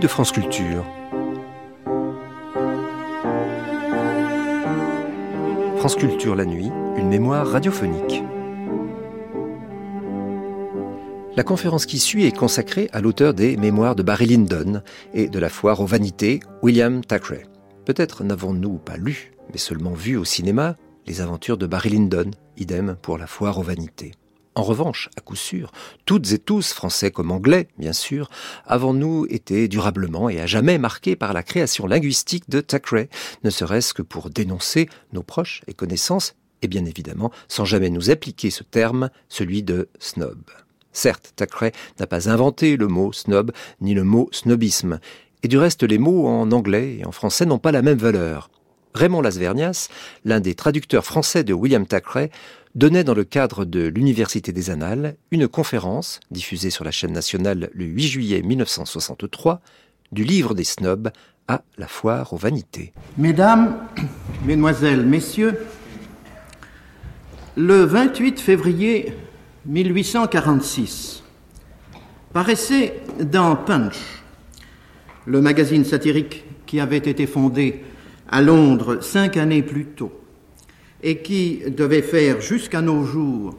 De France Culture. France Culture la nuit, une mémoire radiophonique. La conférence qui suit est consacrée à l'auteur des Mémoires de Barry Lyndon et de la foire aux vanités, William Thackeray. Peut-être n'avons-nous pas lu, mais seulement vu au cinéma, les aventures de Barry Lyndon, idem pour la foire aux vanités. En revanche, à coup sûr, toutes et tous, français comme anglais, bien sûr, avons-nous été durablement et à jamais marqués par la création linguistique de Thackeray, ne serait-ce que pour dénoncer nos proches et connaissances, et bien évidemment sans jamais nous appliquer ce terme, celui de snob. Certes, Thackeray n'a pas inventé le mot snob ni le mot snobisme, et du reste les mots en anglais et en français n'ont pas la même valeur. Raymond Lasvernias, l'un des traducteurs français de William Thackeray, donnait dans le cadre de l'Université des Annales une conférence, diffusée sur la chaîne nationale le 8 juillet 1963, du livre des snobs à la foire aux vanités. Mesdames, Mesdemoiselles, Messieurs, le 28 février 1846 paraissait dans Punch, le magazine satirique qui avait été fondé à Londres cinq années plus tôt et qui devait faire jusqu'à nos jours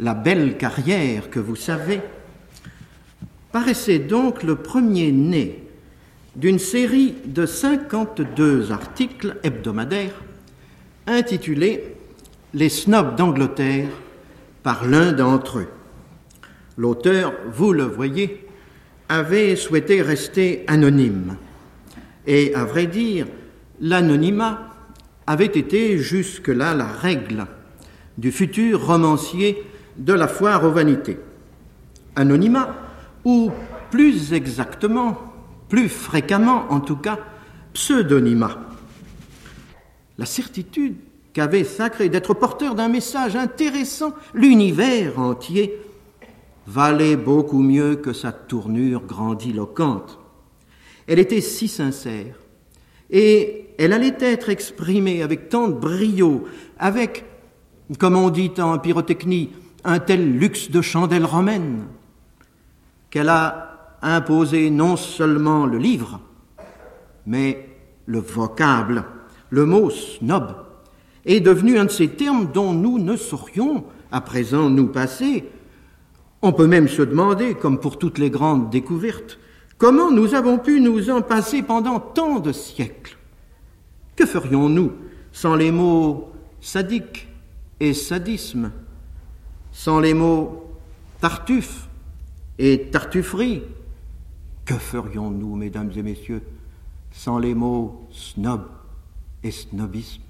la belle carrière que vous savez, paraissait donc le premier né d'une série de 52 articles hebdomadaires intitulés Les snobs d'Angleterre par l'un d'entre eux. L'auteur, vous le voyez, avait souhaité rester anonyme. Et à vrai dire, l'anonymat avait été jusque-là la règle du futur romancier de la foire aux vanités. Anonymat, ou plus exactement, plus fréquemment en tout cas, pseudonymat. La certitude qu'avait sacré d'être porteur d'un message intéressant, l'univers entier, valait beaucoup mieux que sa tournure grandiloquente. Elle était si sincère, et elle allait être exprimée avec tant de brio, avec, comme on dit en pyrotechnie, un tel luxe de chandelle romaine, qu'elle a imposé non seulement le livre, mais le vocable, le mot snob, est devenu un de ces termes dont nous ne saurions à présent nous passer. On peut même se demander, comme pour toutes les grandes découvertes, comment nous avons pu nous en passer pendant tant de siècles. Que ferions-nous sans les mots sadique et sadisme, sans les mots tartuffe et tartufferie? Que ferions-nous, mesdames et messieurs, sans les mots snob et snobisme?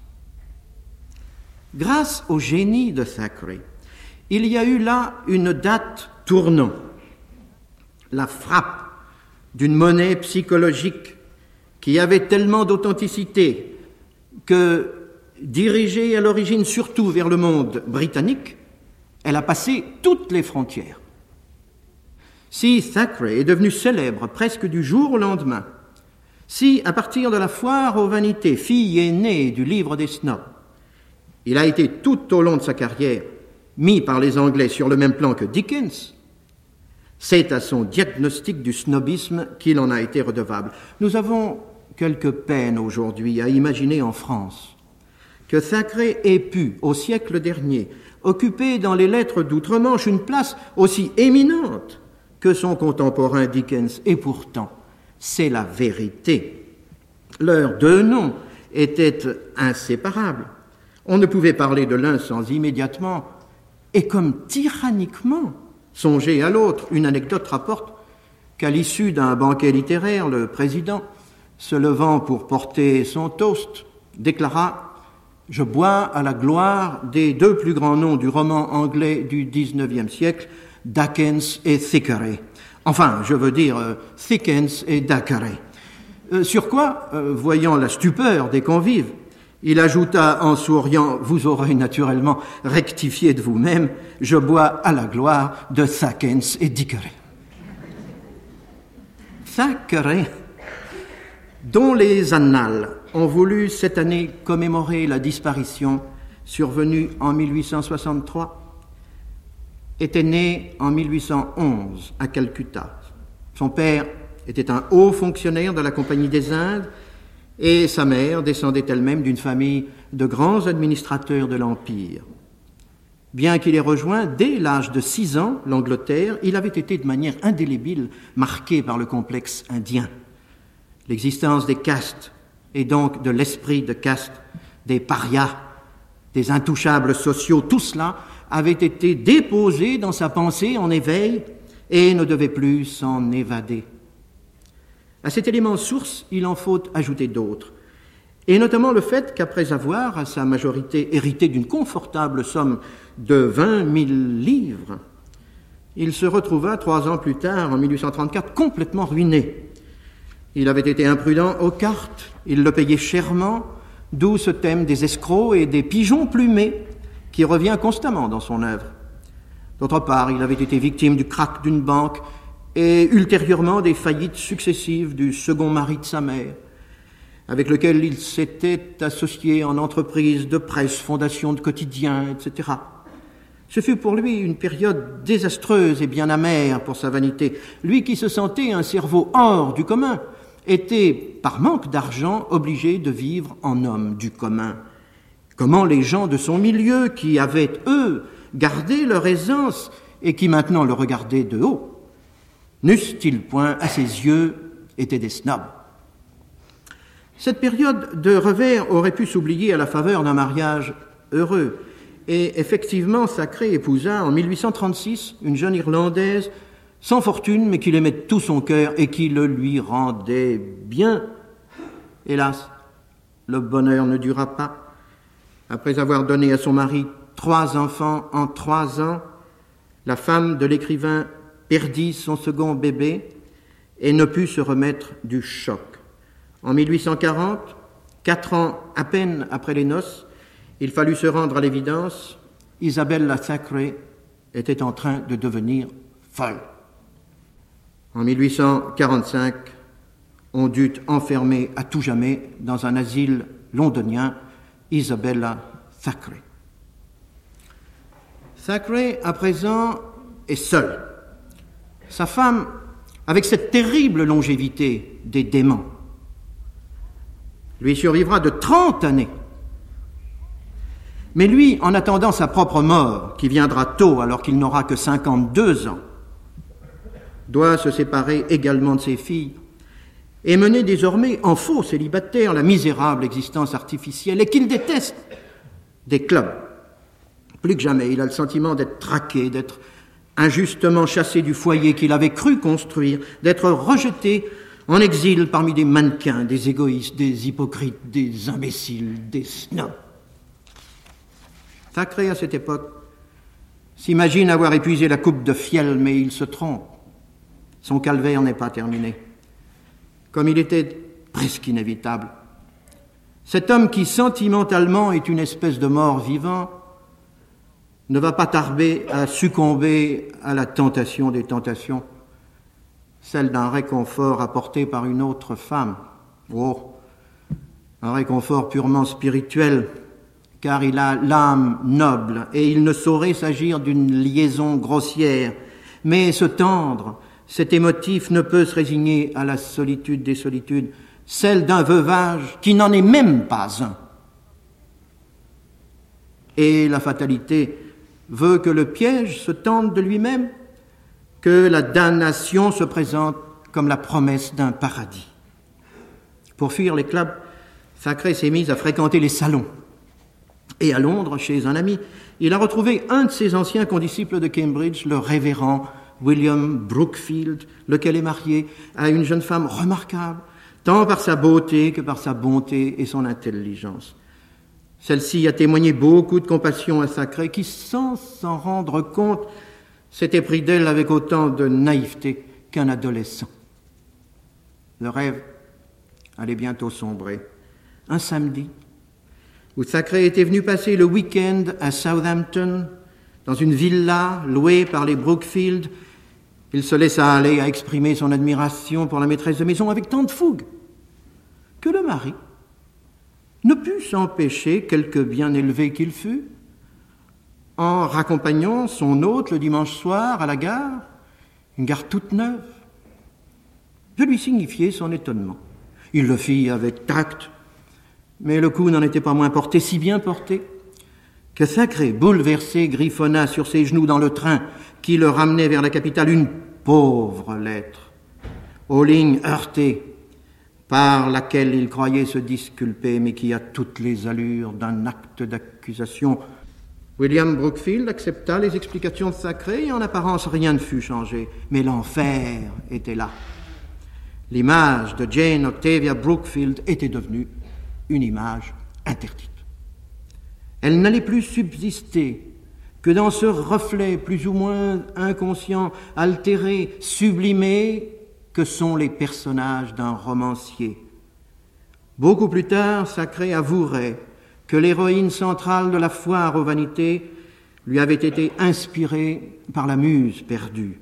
Grâce au génie de Thackeray, il y a eu là une date tournant, la frappe d'une monnaie psychologique qui avait tellement d'authenticité que, dirigée à l'origine surtout vers le monde britannique, elle a passé toutes les frontières. Si Thackeray est devenu célèbre presque du jour au lendemain, si, à partir de la foire aux vanités, fille aînée du livre des snobs, il a été tout au long de sa carrière mis par les Anglais sur le même plan que Dickens. C'est à son diagnostic du snobisme qu'il en a été redevable. Nous avons quelques peines aujourd'hui à imaginer en France que Thackeray ait pu, au siècle dernier, occuper dans les lettres d'outre-Manche une place aussi éminente que son contemporain Dickens. Et pourtant, c'est la vérité. Leurs deux noms étaient inséparables. On ne pouvait parler de l'un sans immédiatement, et comme tyranniquement, songer à l'autre. Une anecdote rapporte qu'à l'issue d'un banquet littéraire, le président, se levant pour porter son toast, déclara Je bois à la gloire des deux plus grands noms du roman anglais du XIXe siècle, Dickens et Thackeray. Enfin, je veux dire euh, Thickens et Thackeray. Euh, sur quoi, euh, voyant la stupeur des convives, il ajouta en souriant, vous aurez naturellement rectifié de vous-même, je bois à la gloire de Thakens et Dickery. Thackeray, dont les annales ont voulu cette année commémorer la disparition survenue en 1863, était né en 1811 à Calcutta. Son père était un haut fonctionnaire de la Compagnie des Indes et sa mère descendait elle-même d'une famille de grands administrateurs de l'Empire. Bien qu'il ait rejoint dès l'âge de six ans l'Angleterre, il avait été de manière indélébile marqué par le complexe indien. L'existence des castes et donc de l'esprit de caste, des parias, des intouchables sociaux, tout cela avait été déposé dans sa pensée en éveil et ne devait plus s'en évader. À cet élément source, il en faut ajouter d'autres, et notamment le fait qu'après avoir, à sa majorité, hérité d'une confortable somme de 20 000 livres, il se retrouva trois ans plus tard, en 1834, complètement ruiné. Il avait été imprudent aux cartes, il le payait chèrement, d'où ce thème des escrocs et des pigeons plumés qui revient constamment dans son œuvre. D'autre part, il avait été victime du crack d'une banque et ultérieurement des faillites successives du second mari de sa mère, avec lequel il s'était associé en entreprise de presse, fondation de quotidiens, etc. Ce fut pour lui une période désastreuse et bien amère pour sa vanité. Lui qui se sentait un cerveau hors du commun, était, par manque d'argent, obligé de vivre en homme du commun. Comment les gens de son milieu, qui avaient, eux, gardé leur aisance et qui maintenant le regardaient de haut, n'eussent-ils point, à ses yeux, été des snobs? Cette période de revers aurait pu s'oublier à la faveur d'un mariage heureux, et effectivement, Sacré épousa en 1836 une jeune Irlandaise sans fortune, mais qui l'aimait de tout son cœur et qui le lui rendait bien. Hélas, le bonheur ne dura pas. Après avoir donné à son mari trois enfants en trois ans, la femme de l'écrivain perdit son second bébé et ne put se remettre du choc. En 1840, quatre ans à peine après les noces, il fallut se rendre à l'évidence, Isabelle la Sacrée était en train de devenir folle. En 1845, on dut enfermer à tout jamais dans un asile londonien Isabella Thackeray. Thackeray, à présent, est seul. Sa femme, avec cette terrible longévité des démons, lui survivra de 30 années mais lui, en attendant sa propre mort, qui viendra tôt alors qu'il n'aura que 52 ans, doit se séparer également de ses filles et mener désormais en faux célibataire la misérable existence artificielle et qu'il déteste des clubs. Plus que jamais, il a le sentiment d'être traqué, d'être injustement chassé du foyer qu'il avait cru construire, d'être rejeté en exil parmi des mannequins, des égoïstes, des hypocrites, des imbéciles, des snobs. Thackeray, à cette époque, s'imagine avoir épuisé la coupe de fiel, mais il se trompe. Son calvaire n'est pas terminé. Comme il était presque inévitable. Cet homme qui sentimentalement est une espèce de mort vivant ne va pas tarder à succomber à la tentation des tentations, celle d'un réconfort apporté par une autre femme. Oh, un réconfort purement spirituel, car il a l'âme noble et il ne saurait s'agir d'une liaison grossière, mais ce tendre, cet émotif ne peut se résigner à la solitude des solitudes, celle d'un veuvage qui n'en est même pas un. Et la fatalité veut que le piège se tende de lui-même, que la damnation se présente comme la promesse d'un paradis. Pour fuir les clubs, Sacré s'est mise à fréquenter les salons et à Londres, chez un ami, il a retrouvé un de ses anciens condisciples de Cambridge, le révérend William Brookfield, lequel est marié à une jeune femme remarquable, tant par sa beauté que par sa bonté et son intelligence. Celle-ci a témoigné beaucoup de compassion à Sacré, qui, sans s'en rendre compte, s'était pris d'elle avec autant de naïveté qu'un adolescent. Le rêve allait bientôt sombrer. Un samedi, où Sacré était venu passer le week-end à Southampton, dans une villa louée par les Brookfield. Il se laissa aller à exprimer son admiration pour la maîtresse de maison avec tant de fougue que le mari ne put s'empêcher, quelque bien élevé qu'il fût, en raccompagnant son hôte le dimanche soir à la gare, une gare toute neuve, de lui signifier son étonnement. Il le fit avec tact, mais le coup n'en était pas moins porté, si bien porté, que Sacré, bouleversé, griffonna sur ses genoux dans le train qui le ramenait vers la capitale une pauvre lettre, aux lignes heurtées, par laquelle il croyait se disculper, mais qui a toutes les allures d'un acte d'accusation. William Brookfield accepta les explications de Sacré et en apparence rien ne fut changé, mais l'enfer était là. L'image de Jane Octavia Brookfield était devenue une image interdite. Elle n'allait plus subsister que dans ce reflet plus ou moins inconscient, altéré, sublimé, que sont les personnages d'un romancier. Beaucoup plus tard, Sacré avouerait que l'héroïne centrale de la foire aux vanités lui avait été inspirée par la muse perdue.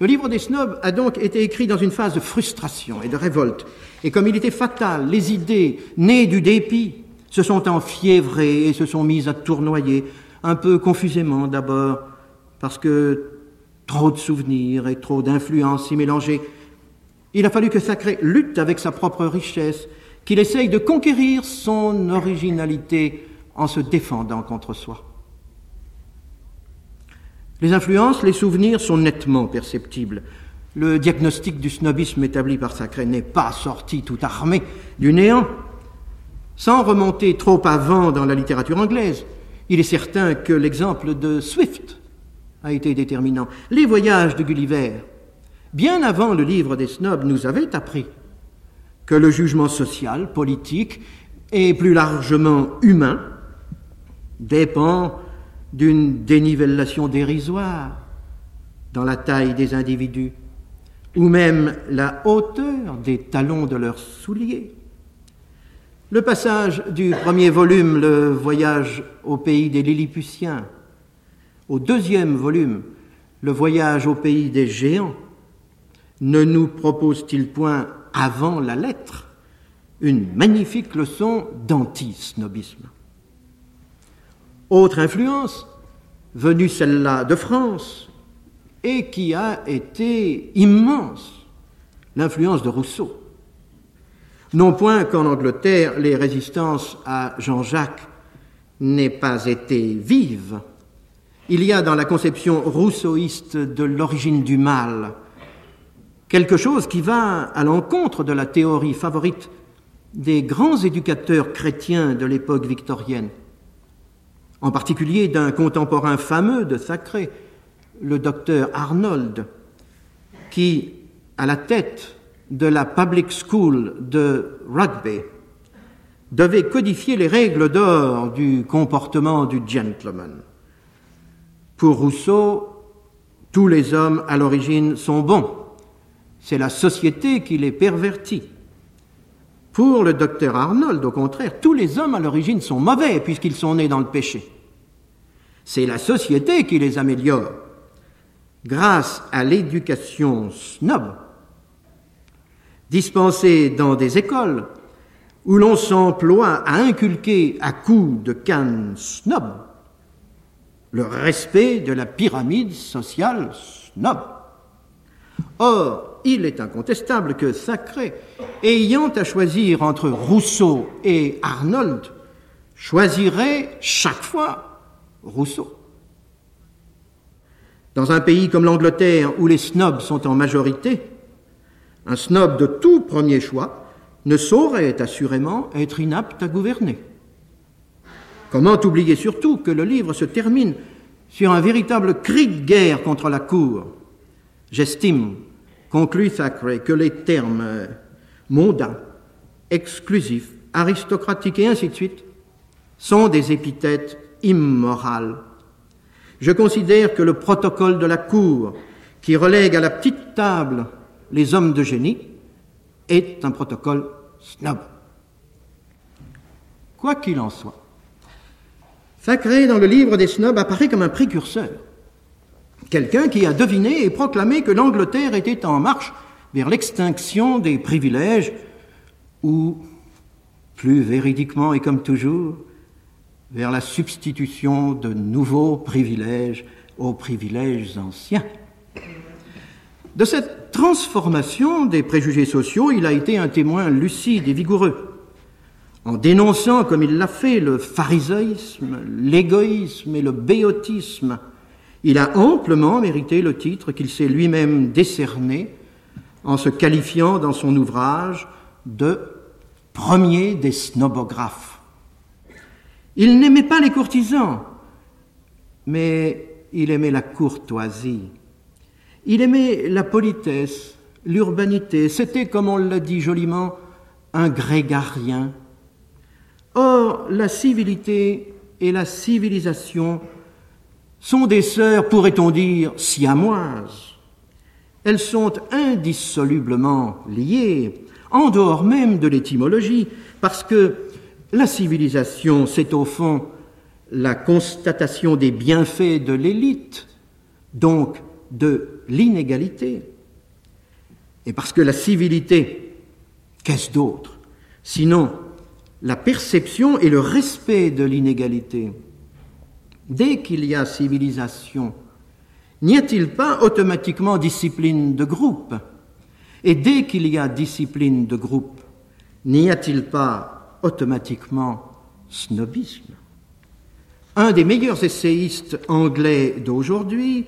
Le livre des snobs a donc été écrit dans une phase de frustration et de révolte, et comme il était fatal, les idées nées du dépit se sont enfiévrées et se sont mises à tournoyer, un peu confusément d'abord, parce que trop de souvenirs et trop d'influences s'y mélangeaient. Il a fallu que Sacré lutte avec sa propre richesse, qu'il essaye de conquérir son originalité en se défendant contre soi. Les influences, les souvenirs sont nettement perceptibles. Le diagnostic du snobisme établi par Sacré n'est pas sorti tout armé du néant. Sans remonter trop avant dans la littérature anglaise, il est certain que l'exemple de Swift a été déterminant. Les voyages de Gulliver, bien avant le livre des snobs, nous avaient appris que le jugement social, politique et plus largement humain dépend d'une dénivellation dérisoire dans la taille des individus, ou même la hauteur des talons de leurs souliers. Le passage du premier volume, le voyage au pays des Lilliputiens, au deuxième volume, le voyage au pays des géants, ne nous propose-t-il point, avant la lettre, une magnifique leçon d'anti-snobisme? Autre influence, venue celle-là de France, et qui a été immense, l'influence de Rousseau. Non point qu'en Angleterre, les résistances à Jean-Jacques n'aient pas été vives, il y a dans la conception rousseauiste de l'origine du mal quelque chose qui va à l'encontre de la théorie favorite des grands éducateurs chrétiens de l'époque victorienne, en particulier d'un contemporain fameux de Sacré, le docteur Arnold, qui, à la tête de la public school de Rugby, devait codifier les règles d'or du comportement du gentleman. Pour Rousseau, tous les hommes à l'origine sont bons. C'est la société qui les pervertit. Pour le docteur Arnold, au contraire, tous les hommes à l'origine sont mauvais puisqu'ils sont nés dans le péché. C'est la société qui les améliore grâce à l'éducation snob dispensée dans des écoles où l'on s'emploie à inculquer à coups de canne snob le respect de la pyramide sociale snob. Or, il est incontestable que Sacré, ayant à choisir entre Rousseau et Arnold, choisirait chaque fois Rousseau. Dans un pays comme l'Angleterre où les snobs sont en majorité, un snob de tout premier choix ne saurait assurément être inapte à gouverner. Comment oublier surtout que le livre se termine sur un véritable cri de guerre contre la cour? J'estime, conclut Thackeray, que les termes mondains, exclusifs, aristocratiques et ainsi de suite sont des épithètes immorales. Je considère que le protocole de la cour, qui relègue à la petite table les hommes de génie, est un protocole snob. Quoi qu'il en soit, Thackeray, dans le livre des snobs, apparaît comme un précurseur. Quelqu'un qui a deviné et proclamé que l'Angleterre était en marche vers l'extinction des privilèges, ou, plus véridiquement et comme toujours, vers la substitution de nouveaux privilèges aux privilèges anciens. De cette transformation des préjugés sociaux, il a été un témoin lucide et vigoureux. En dénonçant, comme il l'a fait, le pharisaïsme, l'égoïsme et le béotisme, il a amplement mérité le titre qu'il s'est lui-même décerné en se qualifiant dans son ouvrage de premier des snobographes. Il n'aimait pas les courtisans, mais il aimait la courtoisie. Il aimait la politesse, l'urbanité. C'était, comme on l'a dit joliment, un grégarien. Or, la civilité et la civilisation sont des sœurs, pourrait-on dire, siamoises. Elles sont indissolublement liées, en dehors même de l'étymologie, parce que la civilisation, c'est au fond la constatation des bienfaits de l'élite, donc de l'inégalité. Et parce que la civilité, qu'est-ce d'autre? Sinon, la perception et le respect de l'inégalité. Dès qu'il y a civilisation, n'y a-t-il pas automatiquement discipline de groupe? Et dès qu'il y a discipline de groupe, n'y a-t-il pas automatiquement snobisme? Un des meilleurs essayistes anglais d'aujourd'hui,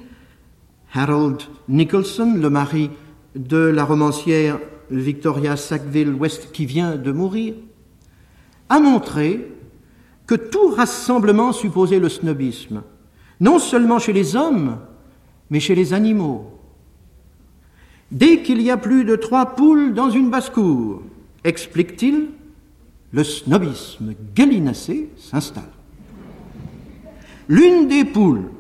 Harold Nicholson, le mari de la romancière Victoria Sackville West qui vient de mourir, a montré que tout rassemblement supposait le snobisme, non seulement chez les hommes, mais chez les animaux. Dès qu'il y a plus de trois poules dans une basse-cour, explique-t-il, le snobisme gallinacé s'installe. L'une des poules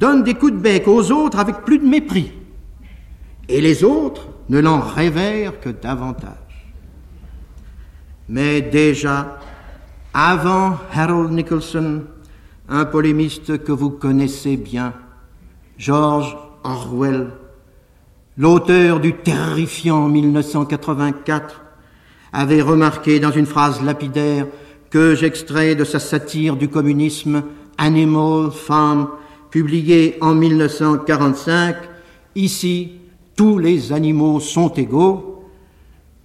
donne des coups de bec aux autres avec plus de mépris, et les autres ne l'en révèrent que davantage. Mais déjà, avant Harold Nicholson, un polémiste que vous connaissez bien, George Orwell, l'auteur du terrifiant 1984, avait remarqué dans une phrase lapidaire que j'extrais de sa satire du communisme Animal Farm publié en 1945, Ici, tous les animaux sont égaux,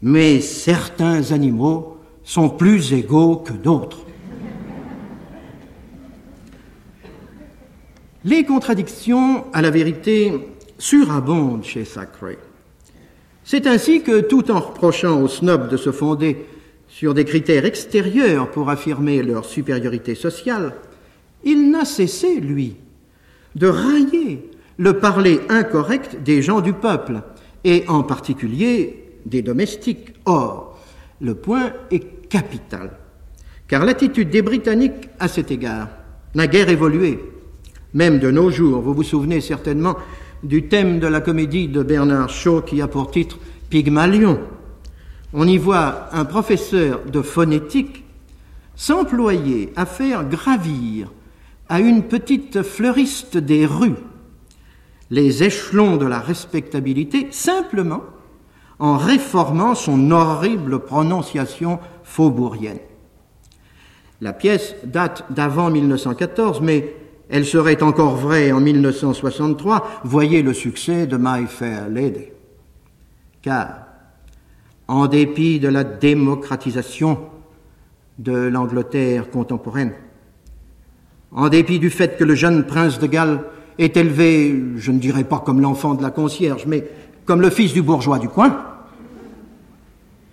mais certains animaux sont plus égaux que d'autres. Les contradictions, à la vérité, surabondent chez Sacré. C'est ainsi que, tout en reprochant aux snobs de se fonder sur des critères extérieurs pour affirmer leur supériorité sociale, il n'a cessé, lui, de railler le parler incorrect des gens du peuple, et en particulier des domestiques. Or, le point est capital, car l'attitude des Britanniques à cet égard n'a guère évolué, même de nos jours. Vous vous souvenez certainement du thème de la comédie de Bernard Shaw qui a pour titre Pygmalion. On y voit un professeur de phonétique s'employer à faire gravir à une petite fleuriste des rues les échelons de la respectabilité simplement en réformant son horrible prononciation faubourienne. La pièce date d'avant 1914, mais elle serait encore vraie en 1963. Voyez le succès de My Fair Lady. Car, en dépit de la démocratisation de l'Angleterre contemporaine, en dépit du fait que le jeune prince de Galles est élevé, je ne dirais pas comme l'enfant de la concierge, mais comme le fils du bourgeois du coin,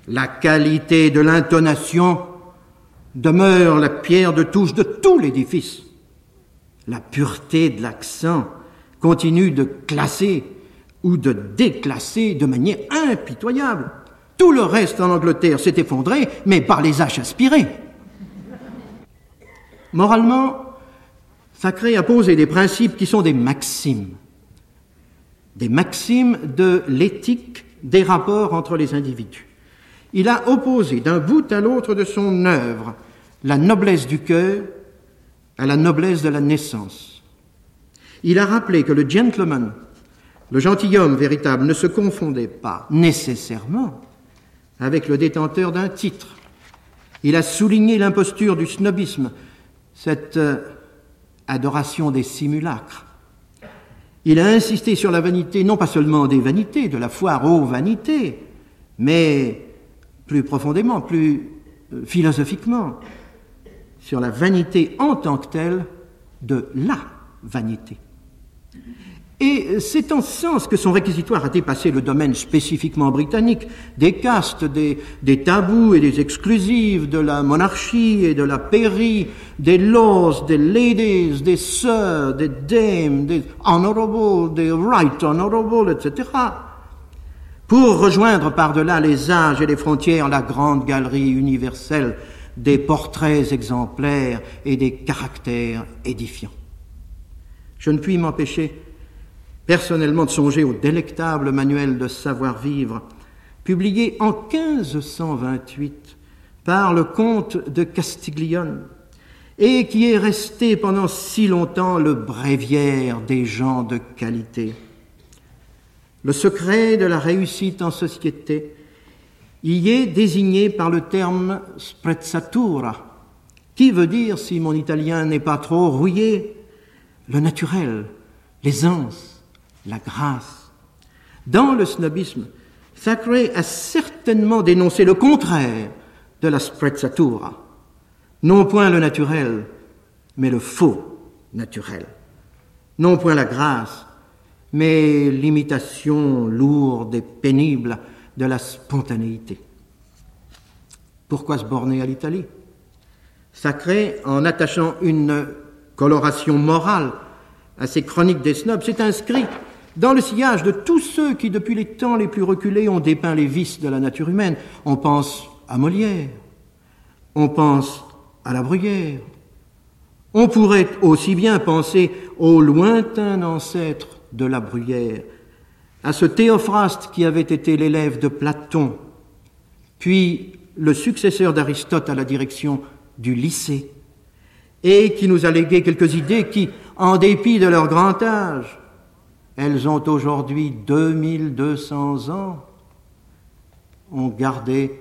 la qualité de l'intonation demeure la pierre de touche de tout l'édifice. La pureté de l'accent continue de classer ou de déclasser de manière impitoyable. Tout le reste en Angleterre s'est effondré, mais par les haches aspirées. Moralement, Sacré a posé des principes qui sont des maximes, des maximes de l'éthique des rapports entre les individus. Il a opposé d'un bout à l'autre de son œuvre la noblesse du cœur à la noblesse de la naissance. Il a rappelé que le gentleman, le gentilhomme véritable, ne se confondait pas nécessairement avec le détenteur d'un titre. Il a souligné l'imposture du snobisme, cette euh, adoration des simulacres. Il a insisté sur la vanité, non pas seulement des vanités, de la foire aux vanités, mais plus profondément, plus euh, philosophiquement, sur la vanité en tant que telle de la vanité. Et c'est en ce sens que son réquisitoire a dépassé le domaine spécifiquement britannique des castes, des, tabous et des exclusives, de la monarchie et de la pairie, des lords, des ladies, des sœurs, des dames, des honorables, des right honorables, etc. Pour rejoindre par-delà les âges et les frontières la grande galerie universelle des portraits exemplaires et des caractères édifiants. Je ne puis m'empêcher personnellement de songer au délectable manuel de savoir-vivre, publié en 1528 par le comte de Castiglione, et qui est resté pendant si longtemps le bréviaire des gens de qualité. Le secret de la réussite en société y est désigné par le terme sprezzatura, qui veut dire, si mon italien n'est pas trop rouillé, le naturel, l'aisance, la grâce. Dans le snobisme, Thackeray a certainement dénoncé le contraire de la sprezzatura. Non point le naturel, mais le faux naturel. Non point la grâce, mais l'imitation lourde et pénible de la spontanéité. Pourquoi se borner à l'Italie? Sacré, en attachant une coloration morale à ces chroniques des snobs, s'est inscrit dans le sillage de tous ceux qui, depuis les temps les plus reculés, ont dépeint les vices de la nature humaine. On pense à Molière, on pense à la Bruyère. On pourrait aussi bien penser au lointain ancêtre de la Bruyère, à ce Théophraste qui avait été l'élève de Platon, puis le successeur d'Aristote à la direction du lycée, et qui nous a légué quelques idées qui, en dépit de leur grand âge, elles ont aujourd'hui 2200 ans, ont gardé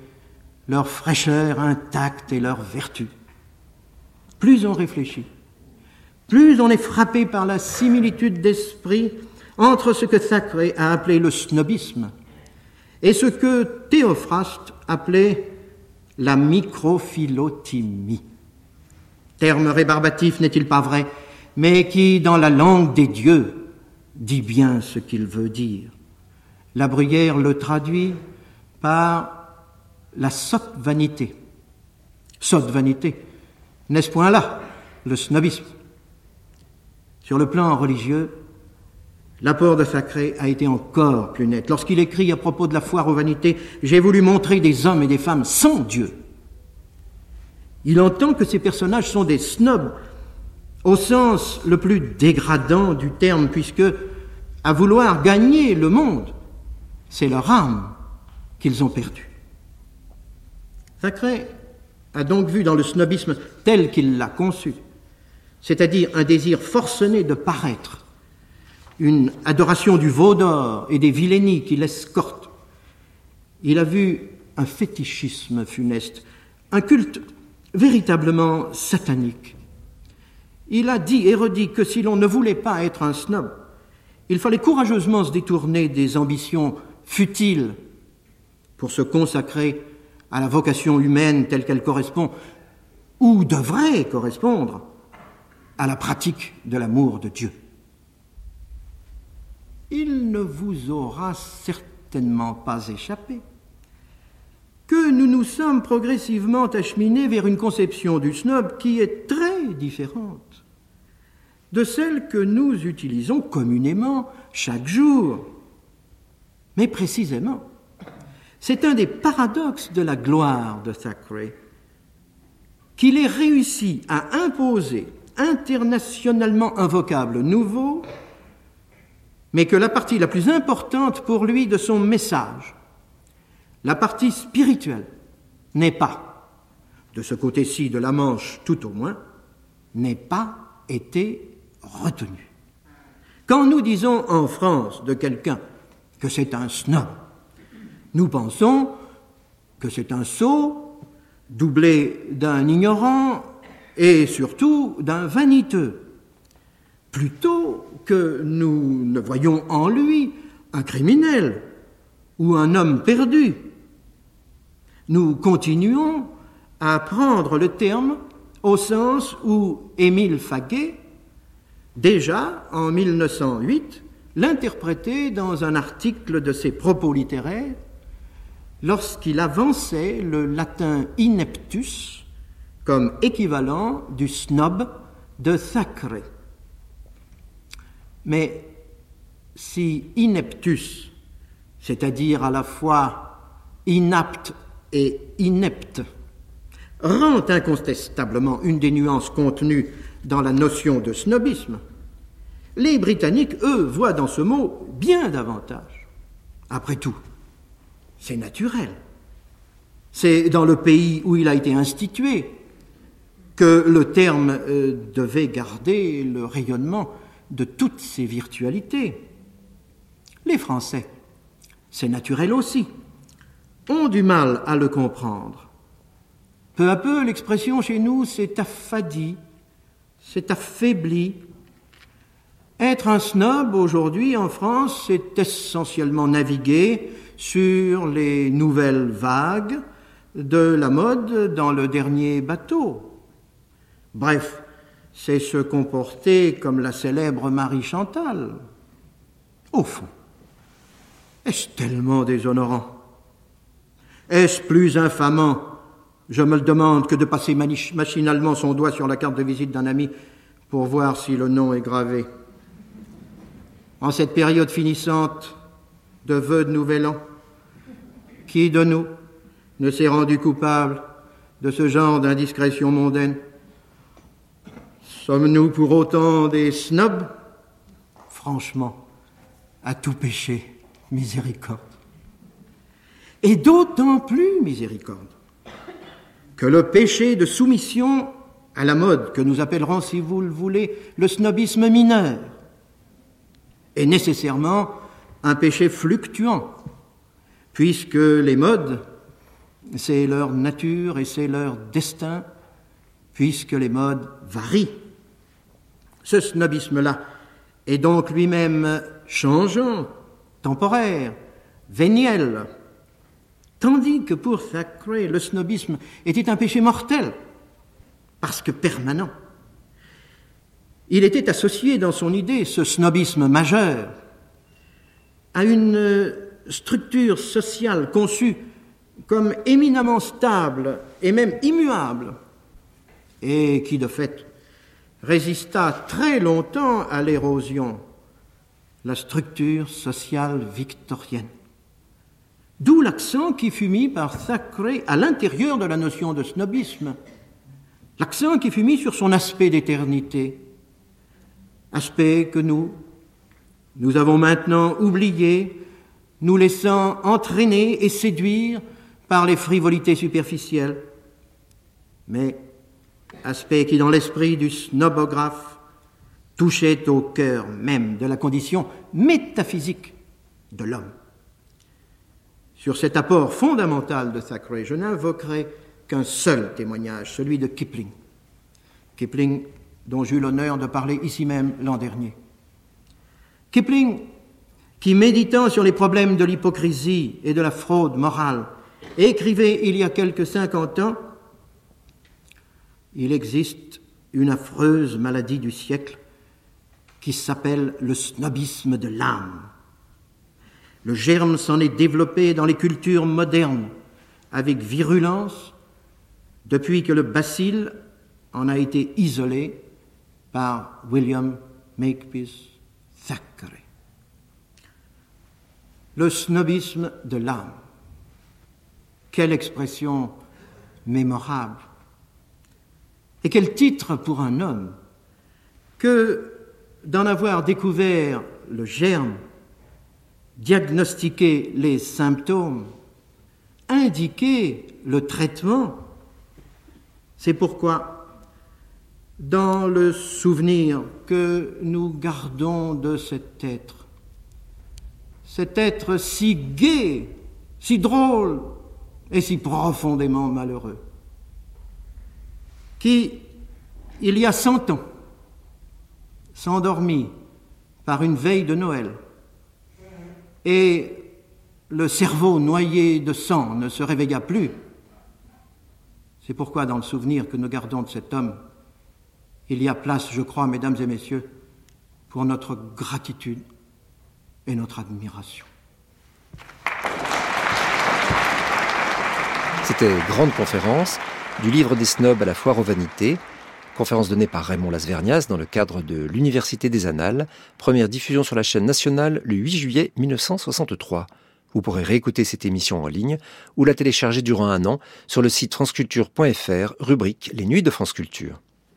leur fraîcheur intacte et leur vertu. Plus on réfléchit, plus on est frappé par la similitude d'esprit entre ce que Thackeray a appelé le snobisme et ce que Théophraste appelait la microphilotimie. Terme rébarbatif, n'est-il pas vrai, mais qui, dans la langue des dieux, dit bien ce qu'il veut dire. La Bruyère le traduit par la sotte vanité. Sotte vanité, n'est-ce point là le snobisme? Sur le plan religieux, l'apport de Sacré a été encore plus net. Lorsqu'il écrit à propos de la foire aux vanités, j'ai voulu montrer des hommes et des femmes sans Dieu. Il entend que ces personnages sont des snobs au sens le plus dégradant du terme, puisque à vouloir gagner le monde, c'est leur âme qu'ils ont perdue. Thackeray a donc vu dans le snobisme tel qu'il l'a conçu, c'est-à-dire un désir forcené de paraître, une adoration du veau d'or et des vilainies qui l'escortent. Il a vu un fétichisme funeste, un culte véritablement satanique. Il a dit et redit que si l'on ne voulait pas être un snob, il fallait courageusement se détourner des ambitions futiles pour se consacrer à la vocation humaine telle qu'elle correspond, ou devrait correspondre, à la pratique de l'amour de Dieu. Il ne vous aura certainement pas échappé que nous nous sommes progressivement acheminés vers une conception du snob qui est très différente de celles que nous utilisons communément chaque jour. Mais précisément, c'est un des paradoxes de la gloire de Thackeray qu'il ait réussi à imposer internationalement un vocable nouveau, mais que la partie la plus importante pour lui de son message, la partie spirituelle, n'est pas, de ce côté-ci de la Manche tout au moins, n'est pas été retenu. Quand nous disons en France de quelqu'un que c'est un snob, nous pensons que c'est un sot, doublé d'un ignorant et surtout d'un vaniteux. plutôt que nous ne voyons en lui un criminel ou un homme perdu. Nous continuons à prendre le terme au sens où Émile Faguet, déjà en 1908, l'interprétait dans un article de ses propos littéraires lorsqu'il avançait le latin ineptus comme équivalent du snob de Thackeray. Mais si ineptus, c'est-à-dire à la fois inapte et inepte, rend incontestablement une des nuances contenues dans la notion de snobisme, les Britanniques, eux, voient dans ce mot bien davantage. Après tout, c'est naturel. C'est dans le pays où il a été institué que le terme euh, devait garder le rayonnement de toutes ses virtualités. Les Français, c'est naturel aussi, ont du mal à le comprendre. Peu à peu, l'expression chez nous s'est affadie, s'est affaiblie. Être un snob aujourd'hui en France, c'est essentiellement naviguer sur les nouvelles vagues de la mode dans le dernier bateau. Bref, c'est se comporter comme la célèbre Marie Chantal. Au fond, est-ce tellement déshonorant? Est-ce plus infamant? Je me le demande que de passer machinalement son doigt sur la carte de visite d'un ami pour voir si le nom est gravé. En cette période finissante de vœux de nouvel an, qui de nous ne s'est rendu coupable de ce genre d'indiscrétion mondaine? Sommes-nous pour autant des snobs? Franchement, à tout péché, miséricorde. Et d'autant plus miséricorde que le péché de soumission à la mode, que nous appellerons, si vous le voulez, le snobisme mineur, est nécessairement un péché fluctuant, puisque les modes, c'est leur nature et c'est leur destin, puisque les modes varient. Ce snobisme-là est donc lui-même changeant, temporaire, véniel, Tandis que pour Thackeray, le snobisme était un péché mortel, parce que permanent. Il était associé dans son idée, ce snobisme majeur, à une structure sociale conçue comme éminemment stable et même immuable, et qui de fait résista très longtemps à l'érosion, la structure sociale victorienne. D'où l'accent qui fut mis par Thackeray à l'intérieur de la notion de snobisme, l'accent qui fut mis sur son aspect d'éternité, aspect que nous, nous avons maintenant oublié, nous laissant entraîner et séduire par les frivolités superficielles, mais aspect qui, dans l'esprit du snobographe, touchait au cœur même de la condition métaphysique de l'homme. Sur cet apport fondamental de Thackeray, je n'invoquerai qu'un seul témoignage, celui de Kipling. Kipling, dont j'eus l'honneur de parler ici même l'an dernier. Kipling, qui méditant sur les problèmes de l'hypocrisie et de la fraude morale, écrivait il y a quelques cinquante ans Il existe une affreuse maladie du siècle qui s'appelle le snobisme de l'âme. Le germe s'en est développé dans les cultures modernes avec virulence depuis que le bacille en a été isolé par William Makepeace Thackeray. Le snobisme de l'âme. Quelle expression mémorable. Et quel titre pour un homme que d'en avoir découvert le germe diagnostiquer les symptômes, indiquer le traitement. C'est pourquoi, dans le souvenir que nous gardons de cet être, cet être si gai, si drôle et si profondément malheureux, qui, il y a cent ans, s'endormit par une veille de Noël et le cerveau noyé de sang ne se réveilla plus. C'est pourquoi dans le souvenir que nous gardons de cet homme, il y a place, je crois, mesdames et messieurs, pour notre gratitude et notre admiration. C'était Grande Conférence, du livre des snobs à la foire aux vanités, conférence donnée par Raymond Lasvernias dans le cadre de l'Université des Annales, première diffusion sur la chaîne nationale le 8 juillet 1963. Vous pourrez réécouter cette émission en ligne ou la télécharger durant un an sur le site franceculture.fr, rubrique Les Nuits de France Culture.